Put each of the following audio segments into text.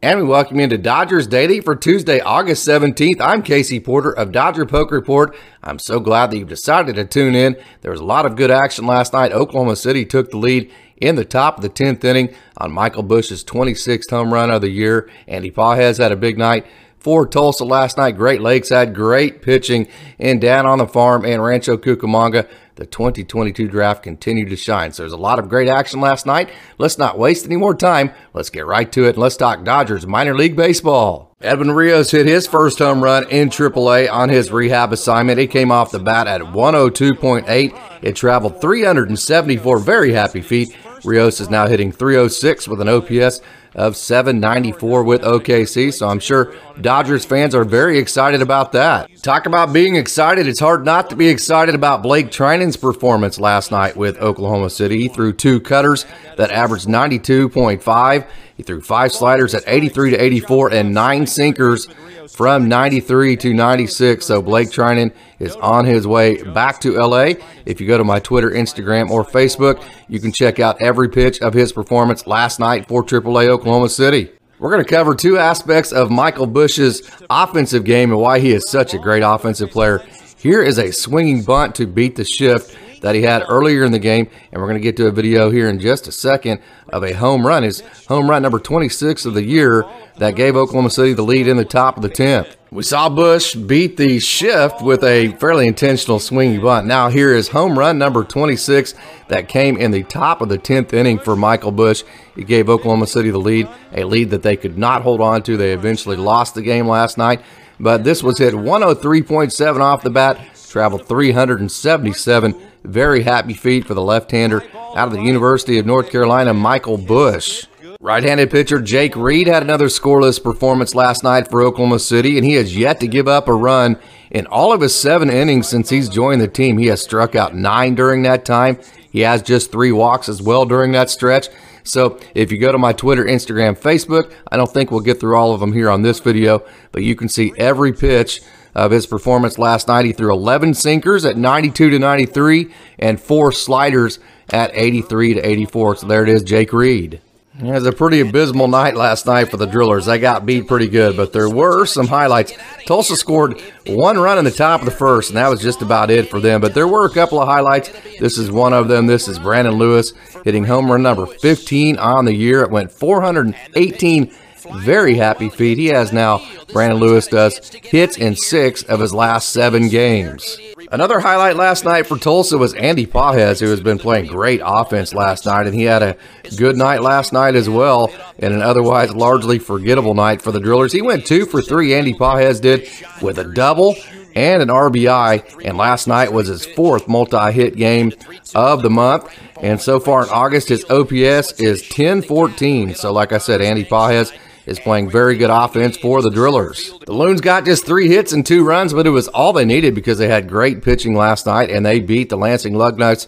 And we welcome you into Dodgers Daily for Tuesday, August 17th. I'm Casey Porter of Dodger Poke Report. I'm so glad that you've decided to tune in. There was a lot of good action last night. Oklahoma City took the lead in the top of the 10th inning on Michael Busch's 26th home run of the year. Andy Pages had a big night for Tulsa last night. Great Lakes had great pitching and down on the farm and Rancho Cucamonga the 2022 draft continued to shine. So there's a lot of great action last night. Let's not waste any more time. Let's get right to it and let's talk Dodgers minor league baseball. Edwin Rios hit his first home run in AAA on his rehab assignment. It came off the bat at 102.8. It traveled 374 very happy feet. Rios is now hitting 306 with an OPS of 794 with OKC. So I'm sure Dodgers fans are very excited about that. Talk about being excited. It's hard not to be excited about Blake Treinen's performance last night with Oklahoma City. He threw two cutters that averaged 92.5. He threw five sliders at 83 to 84 and nine sinkers from 93 to 96. So Blake Treinen is on his way back to LA. If you go to my Twitter, Instagram, or Facebook, you can check out every pitch of his performance last night for AAA Oklahoma City. We're going to cover two aspects of Michael Busch's offensive game and why he is such a great offensive player. Here is a swinging bunt to beat the shift that he had earlier in the game, and we're going to get to a video here in just a second of a home run. His home run number 26 of the year that gave Oklahoma City the lead in the top of the 10th. We saw Busch beat the shift with a fairly intentional swinging bunt. Now here is home run number 26 that came in the top of the 10th inning for Michael Busch. He gave Oklahoma City the lead, a lead that they could not hold on to. They eventually lost the game last night, but this was hit 103.7 off the bat, traveled 377 very happy feet for the left-hander out of the University of North Carolina, Michael Busch. Right-handed pitcher Jake Reed had another scoreless performance last night for Oklahoma City, and he has yet to give up a run in all of his seven innings since he's joined the team. He has struck out nine during that time. He has just three walks as well during that stretch. So if you go to my Twitter, Instagram, Facebook, I don't think we'll get through all of them here on this video, but you can see every pitch of his performance last night. He threw 11 sinkers at 92 to 93 and four sliders at 83 to 84. So there it is, Jake Reed. It was a pretty abysmal night last night for the Drillers. They got beat pretty good, but there were some highlights. Tulsa scored one run in the top of the first, and that was just about it for them. But there were a couple of highlights. This is one of them. This is Brandon Lewis hitting home run number 15 on the year. It went 418 very happy feet. He has now, Brandon Lewis does, hits in six of his last seven games. Another highlight last night for Tulsa was Andy Pages, who has been playing great offense last night, and he had a good night last night as well, in an otherwise largely forgettable night for the Drillers. He went two for three, Andy Pages did, with a double and an RBI, and last night was his fourth multi-hit game of the month. And so far in August, his OPS is 10-14. So like I said, Andy Pages is playing very good offense for the Drillers. The Loons got just three hits and two runs, but it was all they needed because they had great pitching last night and they beat the Lansing Lugnuts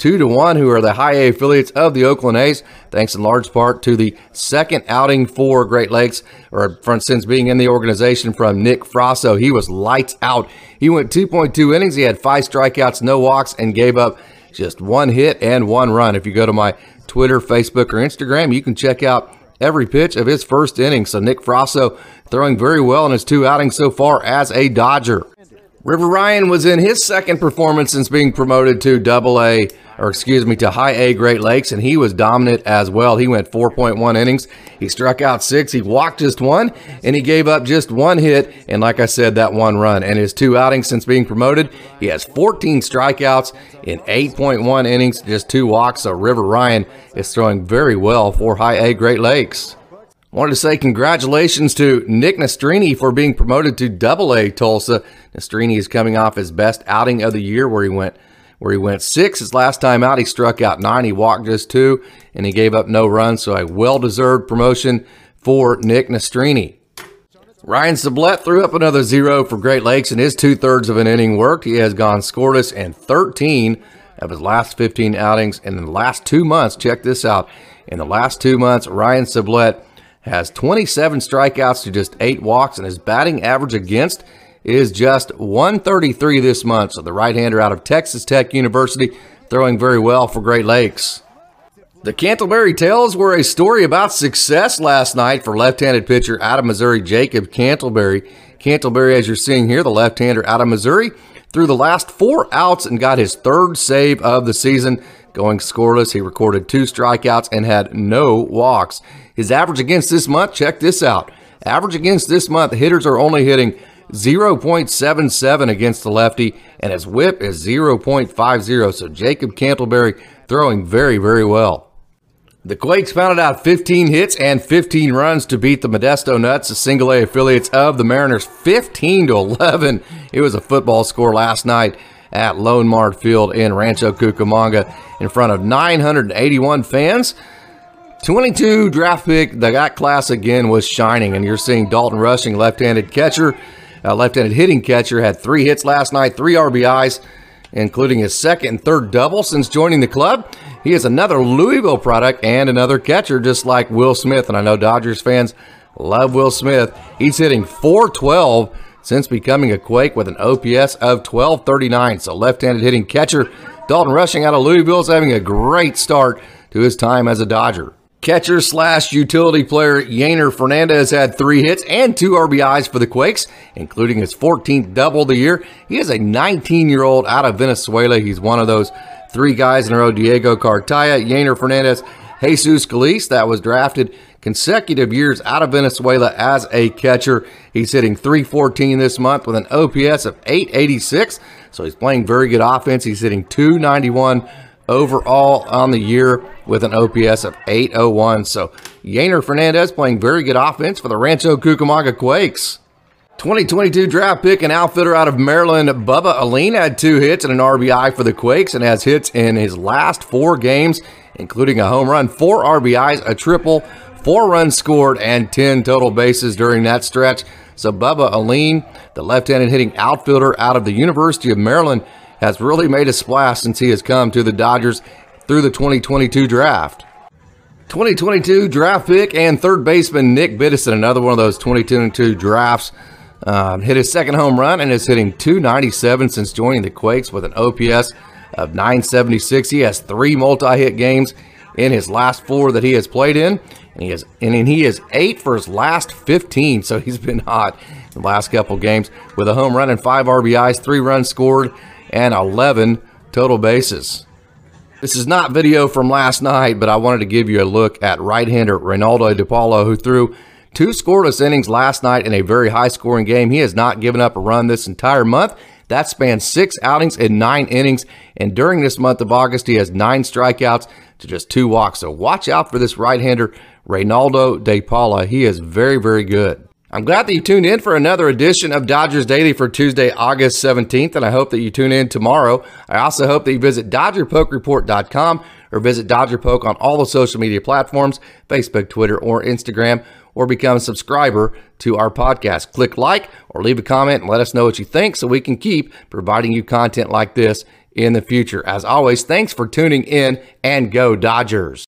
two to one, who are the high A affiliates of the Oakland A's, thanks in large part to the second outing for Great Lakes, or from, since being in the organization from Nick Frasso. He was lights out. He went 2.2 innings. He had five strikeouts, no walks, and gave up just one hit and one run. If you go to my Twitter, Facebook, or Instagram, you can check out every pitch of his first inning. So Nick Frasso throwing very well in his two outings so far as a Dodger. River Ryan was in his second performance since being promoted to Double A or excuse me, to high A Great Lakes, and he was dominant as well. He went 4.1 innings. He struck out six. He walked just one, and he gave up just one hit. And like I said, that one run. And his two outings since being promoted, he has 14 strikeouts in 8.1 innings, just two walks. So River Ryan is throwing very well for high A Great Lakes. Wanted to say congratulations to Nick Nastrini for being promoted to Double A Tulsa. Nastrini is coming off his best outing of the year, where he went where he went six his last time out. He struck out nine, he walked just two, and he gave up no runs. So a well-deserved promotion for Nick Nastrini. Ryan Sublette threw up another zero for Great Lakes and his two-thirds of an inning worked. He has gone scoreless in 13 of his last 15 outings. And in the last two months, check this out. In the last two months, Ryan Sublette has 27 strikeouts to just eight walks, and his batting average against is just 133 this month. So the right-hander out of Texas Tech University throwing very well for Great Lakes. The Cantleberry Tales were a story about success last night for left-handed pitcher out of Missouri, Jacob Cantleberry. Cantleberry, as you're seeing here, the left-hander out of Missouri, threw the last four outs and got his third save of the season. Going scoreless, he recorded two strikeouts and had no walks. His average against this month, check this out. Average against this month, hitters are only hitting 0.77 against the lefty, and his whip is 0.50. So Jacob Cantleberry throwing very, very well. The Quakes pounded out 15 hits and 15 runs to beat the Modesto Nuts, the single A affiliates of the Mariners, 15 to 11. It was a football score last night at LoanMart Field in Rancho Cucamonga in front of 981 fans. 22 draft pick, that class again was shining, and you're seeing Dalton Rushing, left-handed catcher, uh, left-handed hitting catcher, had three hits last night, three RBIs, including his second and third double since joining the club. He is another Louisville product and another catcher, just like Will Smith. And I know Dodgers fans love Will Smith. He's hitting 412 since becoming a Quake with an OPS of 1239. So left-handed hitting catcher Dalton Rushing out of Louisville is having a great start to his time as a Dodger. Catcher slash utility player Yeiner Fernandez had three hits and two RBIs for the Quakes, including his 14th double of the year. He is a 19 year old out of Venezuela. He's one of those Three guys in a row Diego Cartaya, Yeiner Fernandez, Jesus Galiz, that was drafted consecutive years out of Venezuela as a catcher. He's hitting 314 this month with an OPS of 886. So he's playing very good offense. He's hitting 291 overall on the year with an OPS of 801. So Yeiner Fernandez playing very good offense for the Rancho Cucamonga Quakes. 2022 draft pick and outfitter out of Maryland, Bubba Alleyne had two hits and an RBI for the Quakes and has hits in his last four games, including a home run, four RBIs, a triple, four runs scored, and 10 total bases during that stretch. So Bubba Alleyne, the left-handed hitting outfielder out of the University of Maryland, has really made a splash since he has come to the Dodgers through the 2022 draft. 2022 draft pick and third baseman Nick Biddison, another one of those 2022 drafts um, hit his second home run and is hitting 297 since joining the Quakes with an OPS of 976. He has three multi-hit games in his last four that he has played in, and he has and he is eight for his last 15. So he's been hot the last couple games with a home run and five RBIs, three runs scored, and 11 total bases. This is not video from last night, but I wanted to give you a look at right-hander Reynaldo De Paula, who threw Two scoreless innings last night in a very high scoring game. He has not given up a run this entire month. That spans six outings in nine innings. And during this month of August, he has nine strikeouts to just two walks. So watch out for this right hander, Reynaldo De Paula. He is very, very good. I'm glad that you tuned in for another edition of Dodgers Daily for Tuesday, August 17th, and I hope that you tune in tomorrow. I also hope that you visit DodgerPokeReport.com or visit DodgerPoke on all the social media platforms Facebook, Twitter, or Instagram or become a subscriber to our podcast. Click like or leave a comment and let us know what you think so we can keep providing you content like this in the future. As always, thanks for tuning in and go Dodgers.